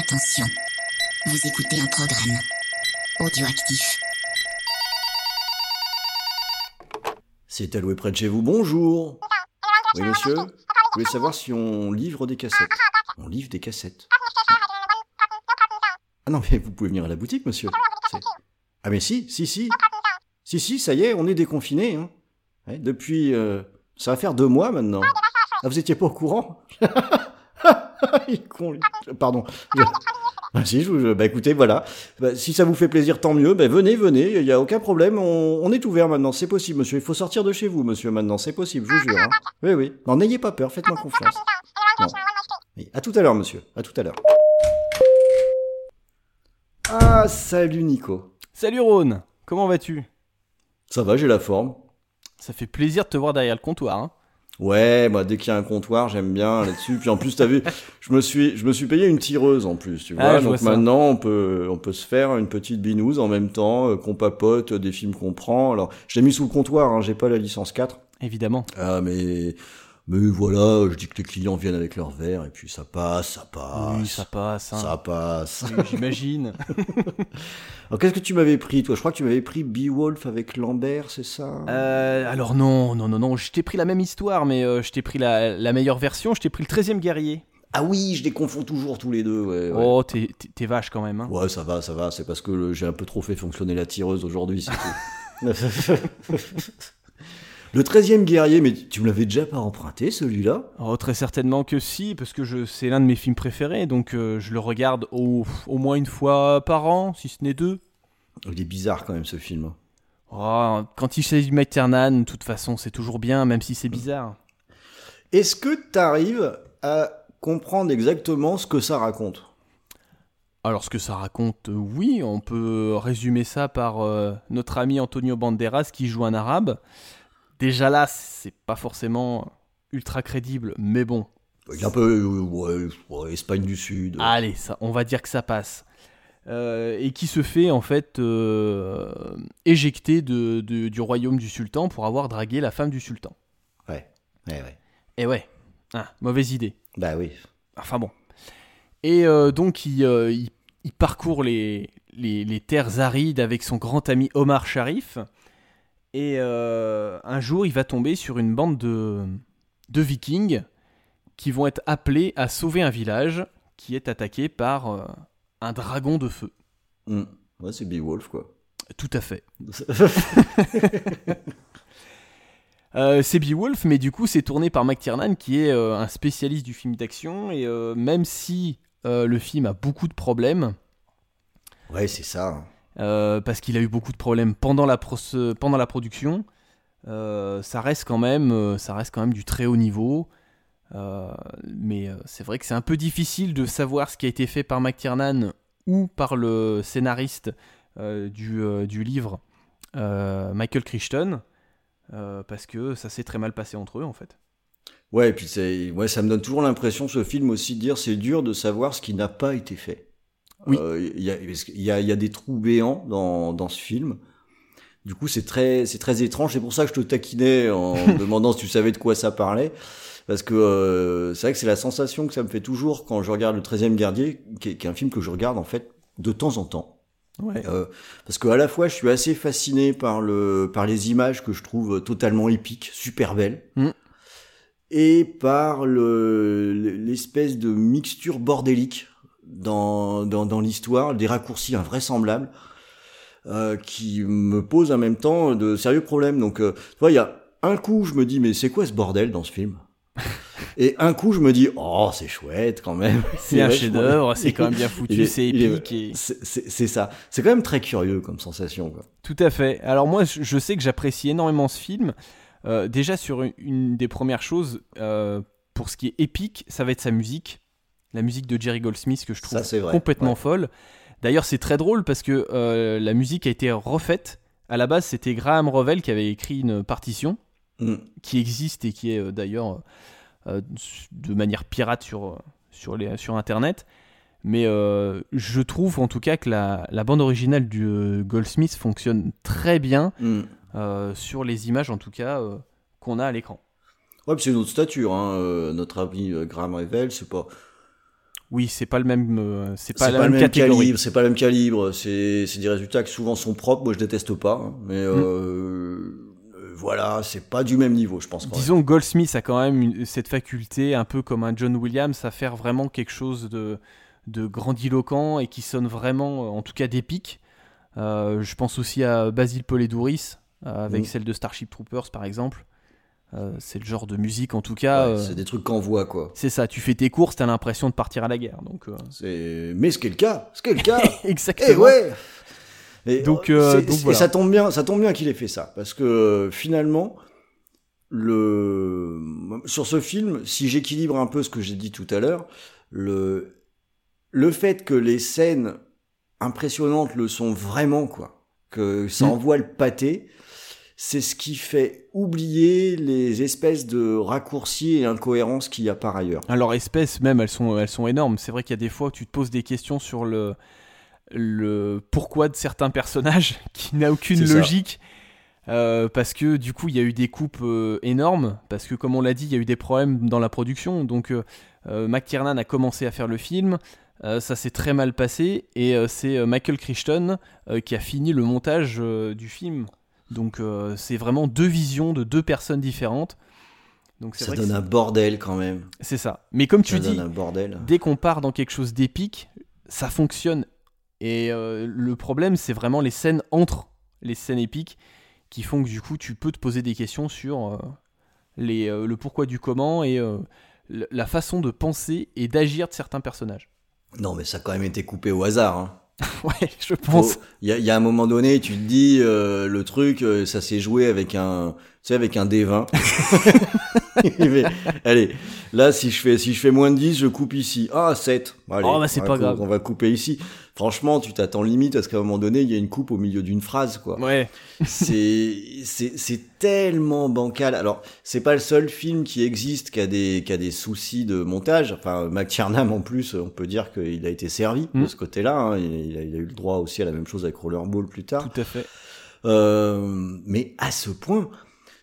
Attention, vous écoutez un programme audioactif. C'est alloué près de chez vous, bonjour Oui monsieur, je voulais savoir si on livre des cassettes? On livre des cassettes. Ah non mais vous pouvez venir à la boutique monsieur. Ah mais si, si, si. Si, si, ça y est, on est déconfiné. Hein. Ouais, depuis... euh, ça va faire deux mois maintenant. Ah vous étiez pas au courant? Il est con, lui. Pardon. Ah, si, je, vous- bah écoutez, voilà. Bah, si ça vous fait plaisir, tant mieux. Bah, venez, venez, il n'y a aucun problème. On, on est ouvert maintenant, c'est possible, monsieur. Il faut sortir de chez vous, monsieur, maintenant, c'est possible, je vous jure. hein. Oui, oui. Non, n'ayez pas peur, faites-moi confiance. Non. Oui, À tout à l'heure, monsieur. À tout à l'heure. Ah, salut Nico. Salut Rhône, comment vas-tu? Ça va, j'ai la forme. Ça fait plaisir de te voir derrière le comptoir. Hein. Ouais, moi dès qu'il y a un comptoir, j'aime bien là-dessus. Puis en plus, t'as vu, je me suis, je me suis payé une tireuse en plus, tu vois. Ah, Donc vois maintenant, on peut, on peut se faire une petite binouse en même temps, euh, qu'on papote, euh, des films qu'on prend. Alors, je l'ai mis sous le comptoir, hein, j'ai pas la licence 4. Évidemment. Ah, mais, mais voilà, je dis que les clients viennent avec leur verre et puis ça passe, ça passe. oui, ça passe. hein. Ça passe. Oui, J'imagine. Alors, qu'est-ce que tu m'avais pris, toi? Je crois que tu m'avais pris Beowulf avec Lambert, c'est ça? Euh, alors non, non, non, non, je t'ai pris la même histoire, mais euh, je t'ai pris la, la meilleure version, je t'ai pris le 13e guerrier. Ah oui, je les confonds toujours tous les deux, ouais. ouais. Oh, t'es vache quand même. Hein. Ouais, ça va, ça va. C'est parce que j'ai un peu trop fait fonctionner la tireuse aujourd'hui, c'est tout. le 13e guerrier, mais tu me l'avais déjà pas emprunté, celui-là Oh, très certainement que si, parce que je, c'est l'un de mes films préférés, donc euh, je le regarde au, au moins une fois par an, si ce n'est deux. Il est bizarre quand même, ce film. Oh, quand il s'agit de Mike Ternan, de toute façon, c'est toujours bien, même si c'est bizarre. Est-ce que tu arrives à comprendre exactement ce que ça raconte? Alors, ce que ça raconte, euh, oui, on peut résumer ça par euh, notre ami Antonio Banderas qui joue un arabe. Déjà là, c'est pas forcément ultra crédible, mais bon. Il est un peu... euh, ouais, ouais, Espagne du Sud. Allez, ça, on va dire que ça passe. Euh, et qui se fait en fait euh, éjecter de, de- du royaume du sultan pour avoir dragué la femme du sultan. Ouais, ouais, ouais. Et ouais, ah, mauvaise idée. Bah oui. Enfin bon. Et euh, donc il, il- il parcourt les, les, les terres arides avec son grand ami Omar Sharif. Et euh, un jour, il va tomber sur une bande de, de vikings qui vont être appelés à sauver un village qui est attaqué par euh, un dragon de feu. Hmm. Ouais, c'est Beowulf, quoi. Tout à fait. Euh, c'est Beowulf, mais du coup, c'est tourné par McTiernan, qui est un spécialiste du film d'action. Et même si le film a beaucoup de problèmes, ouais, c'est ça. Euh, parce qu'il a eu beaucoup de problèmes pendant la, production, ça, reste quand même, du très haut niveau. Euh, mais euh, c'est vrai que c'est un peu difficile de savoir ce qui a été fait par McTiernan ou par le scénariste du, livre Michael Crichton, parce que ça s'est très mal passé entre eux en fait. Ouais, et puis ça me donne toujours l'impression, ce film aussi, de dire c'est dur de savoir ce qui n'a pas été fait. Oui. Euh, Il y, a, y, a, y a des trous béants dans, dans ce film. Du coup, c'est très, c'est très étrange. C'est pour ça que je te taquinais en demandant si tu savais de quoi ça parlait. Parce que euh, c'est vrai que c'est la sensation que ça me fait toujours quand je regarde Le 13e Gardien, qui est, qui est un film que je regarde en fait de temps en temps. Ouais. Euh, parce que à la fois, je suis assez fasciné par le par les images que je trouve totalement épiques, super belles, Mm. et par le l'espèce de mixture bordélique dans dans, dans l'histoire, des raccourcis invraisemblables. Euh, qui me pose en même temps de sérieux problèmes. Donc, euh, tu vois, il y a un coup, je me dis, mais c'est quoi ce bordel dans ce film? Et un coup, je me dis, oh, c'est chouette quand même. C'est un chef-d'œuvre, c'est quand même bien foutu, est- c'est épique. et- C'est ça. C'est quand même très curieux comme sensation. Quoi. Tout à fait. Alors moi, je sais que j'apprécie énormément ce film. Euh, déjà sur une, une des premières choses, euh, pour ce qui est épique, ça va être sa musique. La musique de Jerry Goldsmith que je trouve Ça, complètement Ouais. folle. D'ailleurs, c'est très drôle parce que euh, la musique a été refaite. À la base, c'était Graham Revel qui avait écrit une partition Mm. qui existe et qui est euh, d'ailleurs euh, de manière pirate sur, sur, les, sur Internet. Mais je trouve en tout cas que la, la bande originale du Goldsmith fonctionne très bien Mm. sur les images en tout cas qu'on a à l'écran. Ouais, c'est une autre stature. Hein. notre ami Graham Revel, c'est pas. Oui, c'est pas le même, euh, c'est pas la pas, même, le même catégorie. calibre, c'est pas le même calibre. C'est des résultats qui souvent sont propres. Moi, je déteste pas, hein, mais euh, euh, voilà, c'est pas du même niveau, je pense. Disons que Goldsmith a quand même une- cette faculté, un peu comme un John Williams, à faire vraiment quelque chose de, de grandiloquent et qui sonne vraiment, en tout cas d'épique. Euh, je pense aussi à Basil Poledouris, avec Mm. celle de Starship Troopers par exemple. Euh, c'est le genre de musique, en tout cas. Ouais, euh, C'est des trucs qu'on voit, quoi. c'est ça, tu fais tes courses, t'as l'impression de partir à la guerre. Donc, euh, C'est mais ce qui est le cas, ce qui est le cas. Eh exactement. ouais. Et, Donc, euh, euh, c'est- donc et ça tombe bien, ça tombe bien qu'il ait fait ça, parce que finalement, le sur ce film, si j'équilibre un peu ce que j'ai dit tout à l'heure, le le fait que les scènes impressionnantes le sont vraiment, quoi, que ça Mm. envoie le pâté, c'est ce qui fait oublier les espèces de raccourcis et incohérences qu'il y a par ailleurs. Alors, espèces, même, elles sont, elles sont énormes. C'est vrai qu'il y a des fois où tu te poses des questions sur le, le pourquoi de certains personnages qui n'a aucune logique. Euh, parce que du coup, il y a eu des coupes euh, énormes. Parce que, comme on l'a dit, il y a eu des problèmes dans la production. Donc, euh, euh, McTiernan a commencé à faire le film. Euh, ça s'est très mal passé. Et euh, c'est euh, Michael Crichton qui a fini le montage du film. Donc, euh, c'est vraiment deux visions de deux personnes différentes. Donc, Ça vrai donne un bordel quand même. c'est ça. Mais comme tu dis, donne un bordel. dès qu'on part dans quelque chose d'épique, ça fonctionne. Et euh, le problème, c'est vraiment les scènes entre les scènes épiques qui font que du coup, tu peux te poser des questions sur euh, les, euh, le pourquoi du comment et la façon de penser et d'agir de certains personnages. Non, mais ça a quand même été coupé au hasard. Hein. ouais, je pense. Il y, a, il y a un moment donné, tu te dis, euh, le truc, euh, ça s'est joué avec un, sais, avec un D20. Mais, allez, là, si je fais, si je fais moins de 10, je coupe ici. Ah, 7. Allez, Oh, bah, c'est pas grave. On va couper ici. Franchement, tu t'attends limite à ce qu'à un moment donné, il y ait une coupe au milieu d'une phrase, quoi. Ouais, c'est c'est c'est tellement bancal. Alors, c'est pas le seul film qui existe qui a des qui a des soucis de montage. Enfin, McTiernan en plus, on peut dire qu'il a été servi de ce côté-là. hein. Il, il a, il a eu le droit aussi à la même chose avec Rollerball plus tard. tout à fait. Euh, mais à ce point,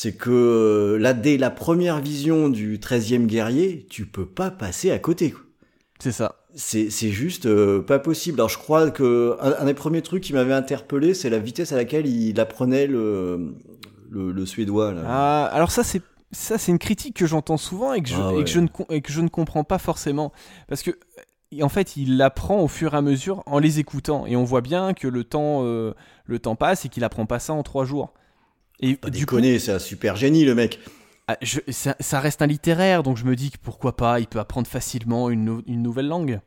c'est que euh, là, dès la première vision du 13e guerrier, tu peux pas passer à côté. C'est ça. C'est c'est juste euh, pas possible. Alors je crois que un, un des premiers trucs qui m'avait interpellé, c'est la vitesse à laquelle il apprenait le le, le suédois. Là. Ah, alors ça c'est ça c'est une critique que j'entends souvent et que je, Ah et que je ne et que je ne comprends pas forcément parce que euh, en fait il l'apprend au fur et à mesure en les écoutant et on voit bien que le temps euh, le temps passe et qu'il apprend pas ça en trois jours. Et Pas du coup, déconner, c'est un super génie le mec. ah, je- ça, ça reste un littéraire donc je me dis que pourquoi pas il peut apprendre facilement une nouvelle langue.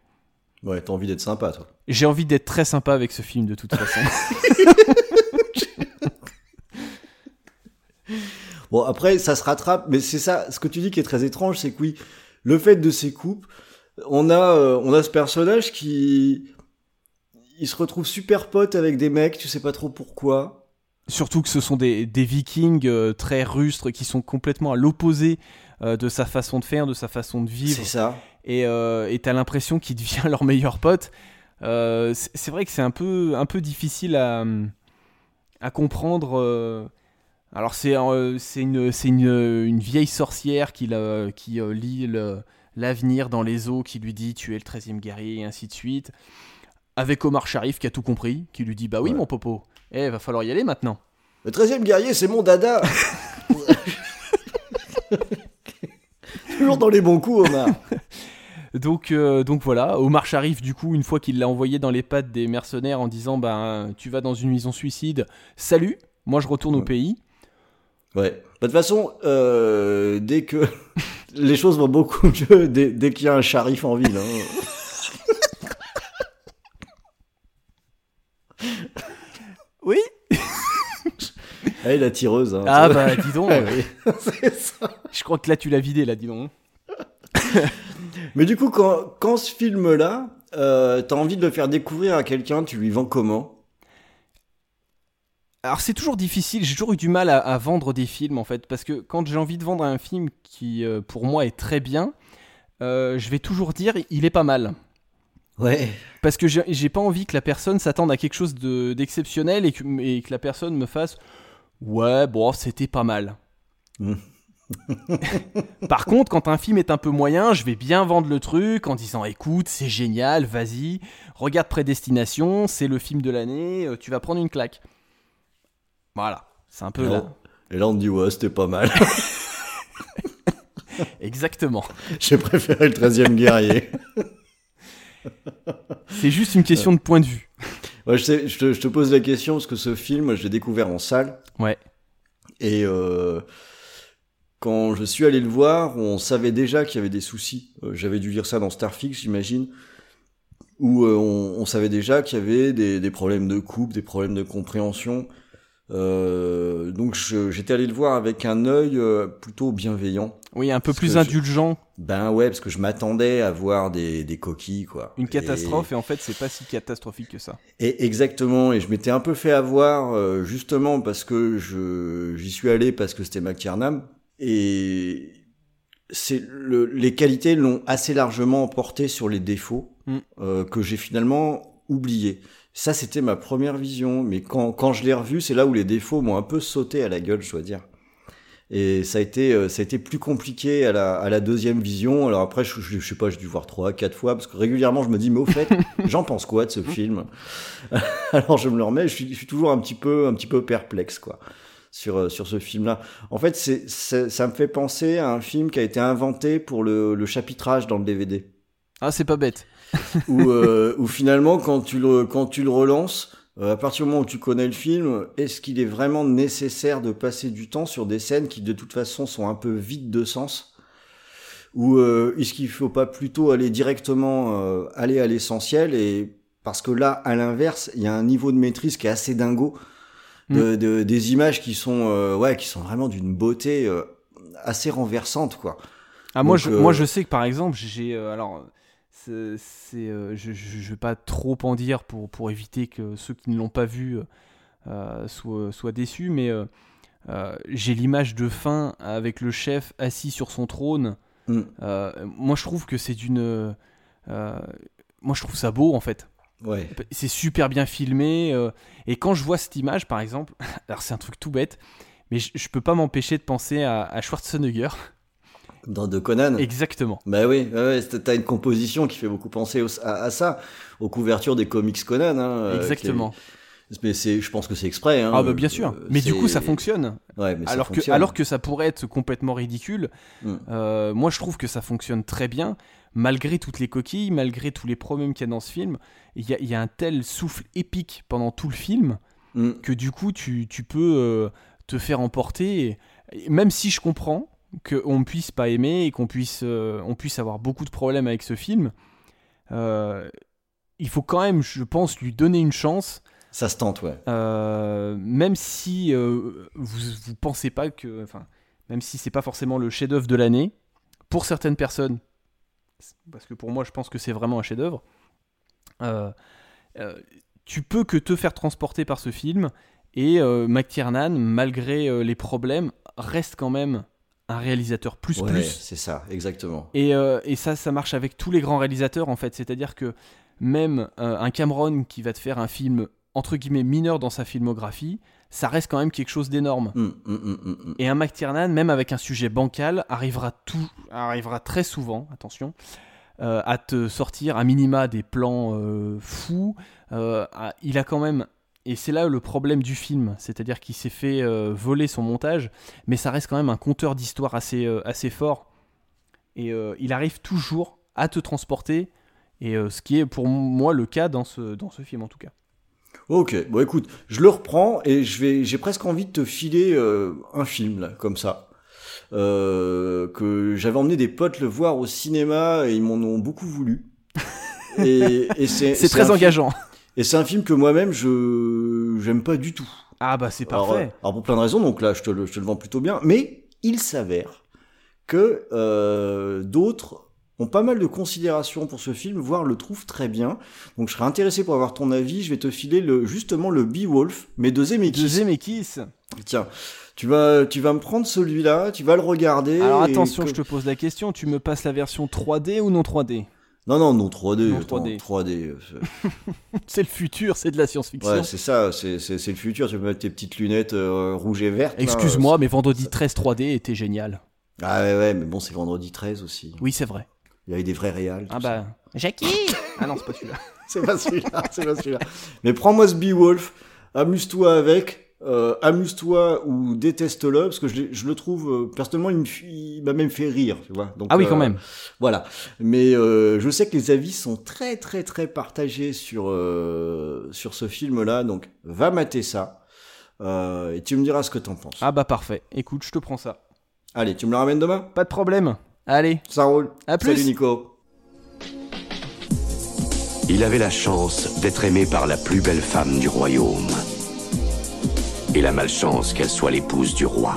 Ouais, t'as envie d'être sympa toi. J'ai envie d'être très sympa avec ce film de toute façon. Bon après ça se rattrape, mais c'est ça. Ce que tu dis qui est très étrange, c'est que oui, le fait de ces coupes, on a euh, on a ce personnage qui il se retrouve super pote avec des mecs, tu sais pas trop pourquoi. Surtout que ce sont des, des vikings euh, très rustres qui sont complètement à l'opposé euh, de sa façon de faire, de sa façon de vivre. C'est ça. et euh, t'as l'impression qu'il devient leur meilleur pote. Euh, c'est vrai que c'est un peu, un peu difficile à, à comprendre. Alors c'est une, une, une vieille sorcière qui, qui lit le- l'avenir dans les eaux, qui lui dit tu es le 13e guerrier et ainsi de suite. Avec Omar Sharif qui a tout compris, qui lui dit bah oui Ouais. mon popo, eh va falloir y aller maintenant. Le 13e guerrier, c'est mon dada. Toujours dans les bons coups, Omar. Donc, euh, donc voilà, Omar Sharif, du coup, une fois qu'il l'a envoyé dans les pattes des mercenaires en disant ben, Tu vas dans une maison suicide, salut, moi je retourne au pays. Ouais. Bah, De toute façon, euh, dès que les choses vont beaucoup mieux, dès, dès qu'il y a un charif en ville. hein. Eh, la tireuse. Hein, Ah bah dis donc, Ouais, oui. C'est ça. je crois que là tu l'as vidé, là, dis donc. Mais du coup, quand, quand ce film-là, euh, t'as envie de le faire découvrir à quelqu'un, tu lui vends comment? Alors c'est toujours difficile, j'ai toujours eu du mal à, à vendre des films en fait, parce que quand j'ai envie de vendre un film qui euh, pour moi est très bien, euh, je vais toujours dire il est pas mal. Ouais. Parce que j'ai pas envie que la personne s'attende à quelque chose de- d'exceptionnel et, que, et que la personne me fasse Ouais, bon, c'était pas mal. Par contre, quand un film est un peu moyen, je vais bien vendre le truc en disant écoute, c'est génial, vas-y, regarde Prédestination, c'est le film de l'année, euh, tu vas prendre une claque. Voilà, c'est un peu Et là. et là, on dit, ouais, c'était pas mal. Exactement. J'ai préféré le 13e guerrier. C'est juste une question de point de vue. Ouais, je, sais, je, te, je te pose la question parce que ce film, je l'ai découvert en salle. Ouais. Et euh, quand je suis allé le voir, on savait déjà qu'il y avait des soucis. Euh, J'avais dû lire ça dans Starfix, j'imagine. Où euh, on, on savait déjà qu'il y avait des, des problèmes de coupe, des problèmes de compréhension. Euh, donc j'étais allé le voir avec un œil euh, plutôt bienveillant. Oui, un peu plus je- indulgent, Ben ouais, parce que je m'attendais à voir des, des coquilles, quoi. une catastrophe, et, en fait, c'est pas si catastrophique que ça. Et exactement, et je m'étais un peu fait avoir euh, justement parce que je j'y suis allé parce que c'était McTiernan et c'est le, les qualités l'ont assez largement emporté sur les défauts Mm. euh, que j'ai finalement oubliés. Ça c'était ma première vision, mais quand quand je l'ai revu, c'est là où les défauts m'ont un peu sauté à la gueule, je dois dire. Et ça a été euh, ça a été plus compliqué à la à la deuxième vision. Alors après je, je, je sais pas, j'ai dû voir trois quatre fois parce que régulièrement je me dis mais au fait, j'en pense quoi de ce film? Alors je me le remets, je suis, je suis toujours un petit peu, un petit peu perplexe quoi sur euh, sur ce film-là. En fait, c'est- ça me fait penser à un film qui a été inventé pour le, le chapitrage dans le DVD, Ah, c'est pas bête. Où, euh, où finalement quand tu le quand tu le relances, euh, à partir du moment où tu connais le film, est-ce qu'il est vraiment nécessaire de passer du temps sur des scènes qui de toute façon sont un peu vides de sens ou euh, est-ce qu'il faut pas plutôt aller directement euh, aller à l'essentiel et parce que là à l'inverse il y a un niveau de maîtrise qui est assez dingo de, de- des images qui sont euh, ouais qui sont vraiment d'une beauté euh, assez renversante quoi Ah, moi, Donc, je, euh, moi, je sais que par exemple, j'ai. euh, alors, c'est. euh, je, je, je vais pas trop en dire pour, pour éviter que ceux qui ne l'ont pas vu euh, soient, soient déçus, mais euh, euh, j'ai l'image de fin avec le chef assis sur son trône. Mm. Euh, moi, je trouve que c'est d'une. euh, moi, je trouve ça beau en fait. ouais C'est super bien filmé. euh, et quand je vois cette image, par exemple, alors c'est un truc tout bête, mais je, je peux pas m'empêcher de penser à, à Schwarzenegger. Dans de Conan Exactement. bah oui ouais, t'as une composition qui fait beaucoup penser au- à, à ça aux couvertures des comics Conan hein, euh, Exactement. est- mais c'est je pense que c'est exprès hein, Ah bah bien sûr. Euh, mais du coup ça fonctionne. ouais mais ça Alors que, fonctionne. alors que ça pourrait être complètement ridicule, Mm. euh, moi je trouve que ça fonctionne très bien. Malgré toutes les coquilles, malgré tous les problèmes qu'il y a dans ce film, il y a, il y a un tel souffle épique pendant tout le film Mm. que du coup tu, tu peux euh, te faire emporter. et- et même si je comprends qu'on ne puisse pas aimer et qu'on puisse, euh, on puisse avoir beaucoup de problèmes avec ce film, euh, il faut quand même, je pense, lui donner une chance. ça se tente ouais Euh, même si vous vous pensez pas que, enfin, même si c'est pas forcément le chef-d'œuvre de l'année, pour certaines personnes, parce que pour moi je pense que c'est vraiment un chef-d'œuvre, tu peux que te faire transporter par ce film et McTiernan, malgré les problèmes, reste quand même un réalisateur plus ouais plus. c'est ça exactement Et, euh, et ça, ça marche avec tous les grands réalisateurs en fait. C'est-à-dire que même euh, un Cameron qui va te faire un film entre guillemets mineur dans sa filmographie, ça reste quand même quelque chose d'énorme. Mm, mm, mm, mm, mm. Et un McTiernan, même avec un sujet bancal, arrivera tout, arrivera très souvent, attention, euh, à te sortir à minima des plans fous. À- il a quand même, et c'est là le problème du film, c'est-à-dire qu'il s'est fait euh, voler son montage, mais ça reste quand même un conteur d'histoire assez, euh, assez fort. Et euh, il arrive toujours à te transporter, et ce qui est pour moi le cas dans ce, dans ce film en tout cas. Ok, bon écoute, je le reprends et je vais, j'ai presque envie de te filer un film là, comme ça, que j'avais emmené des potes le voir au cinéma et ils m'en ont beaucoup voulu. Et, et c'est, très film- engageant. Et c'est un film que moi-même je j'aime pas du tout. Ah bah c'est Alors, parfait. euh, alors pour plein de raisons, donc là je te le, je te le vends plutôt bien, mais il s'avère que euh, d'autres ont pas mal de considération pour ce film, voire le trouvent très bien. Donc je serais intéressé pour avoir ton avis. Je vais te filer le, justement le Beowulf, mais de Zemeckis. De Zemeckis. Tiens, tu vas, tu vas me prendre celui-là, tu vas le regarder. Alors attention, je te pose la question, tu me passes la version 3D ou non 3D Non, non, non, 3D. Non, attends, 3D. 3D. euh, c'est- le futur, c'est de la science-fiction. Ouais, c'est ça, c'est c'est- c'est le futur. Tu peux mettre tes petites lunettes euh, rouges et vertes. là. Excuse-moi, mais vendredi 13 3D était génial. Ah ouais, ouais, mais bon, c'est vendredi 13 aussi. Oui, c'est vrai. Il y avait des vrais réals. Ah bah. Jackie Ah non, c'est pas celui-là. C'est pas celui-là, c'est pas celui-là. Mais prends-moi ce Beowulf, amuse-toi avec, euh, amuse-toi ou déteste-le, parce que je, le trouve, euh, personnellement, il m'a même fait rire, tu vois. Donc, Ah oui, euh, quand même. Voilà. Mais euh, je sais que les avis sont très, très, très partagés sur, euh, sur ce film-là, donc va mater ça. Euh, et tu me diras ce que t'en penses. Ah bah parfait. Écoute, je te prends ça. Allez, tu me le ramènes demain? Pas de problème. Allez. Ça roule. À plus. Salut Nico. Il avait la chance d'être aimé par la plus belle femme du royaume. Et la malchance qu'elle soit l'épouse du roi.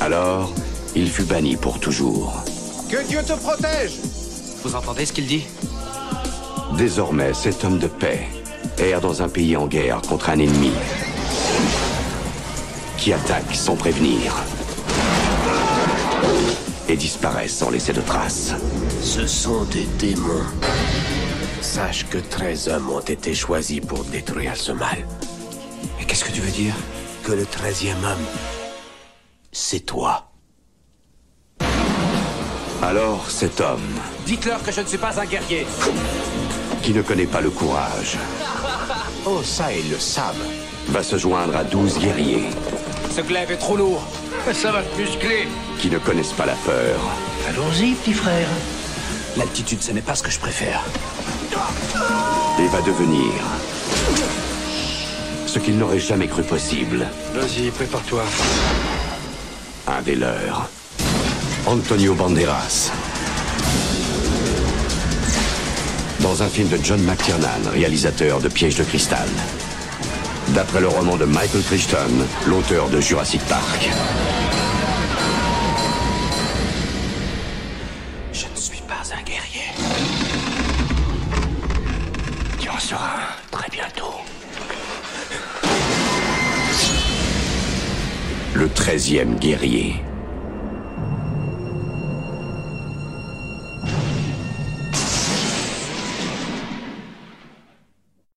Alors, il fut banni pour toujours. Que Dieu te protège Vous entendez ce qu'il dit? Désormais, cet homme de paix erre dans un pays en guerre contre un ennemi qui attaque sans prévenir et disparaît sans laisser de traces. Ce sont des démons. Sache que 13 hommes ont été choisis pour détruire ce mal. Qu'est-ce que tu veux dire Que le 13e homme, c'est toi. Alors cet homme, Dites-leur que je ne suis pas un guerrier. qui ne connaît pas le courage, Oh, ça, ils le savent. va se joindre à 12 guerriers Ce glaive est trop lourd. Ça va te muscler. qui ne connaissent pas la peur Allons-y, petit frère. L'altitude, ce n'est pas ce que je préfère. et va devenir ce qu'il n'aurait jamais cru possible, Vas-y, prépare-toi. un des leurs. Antonio Banderas. Dans un film de John McTiernan, réalisateur de Piège de cristal. D'après le roman de Michael Crichton, l'auteur de Jurassic Park. 13e guerrier.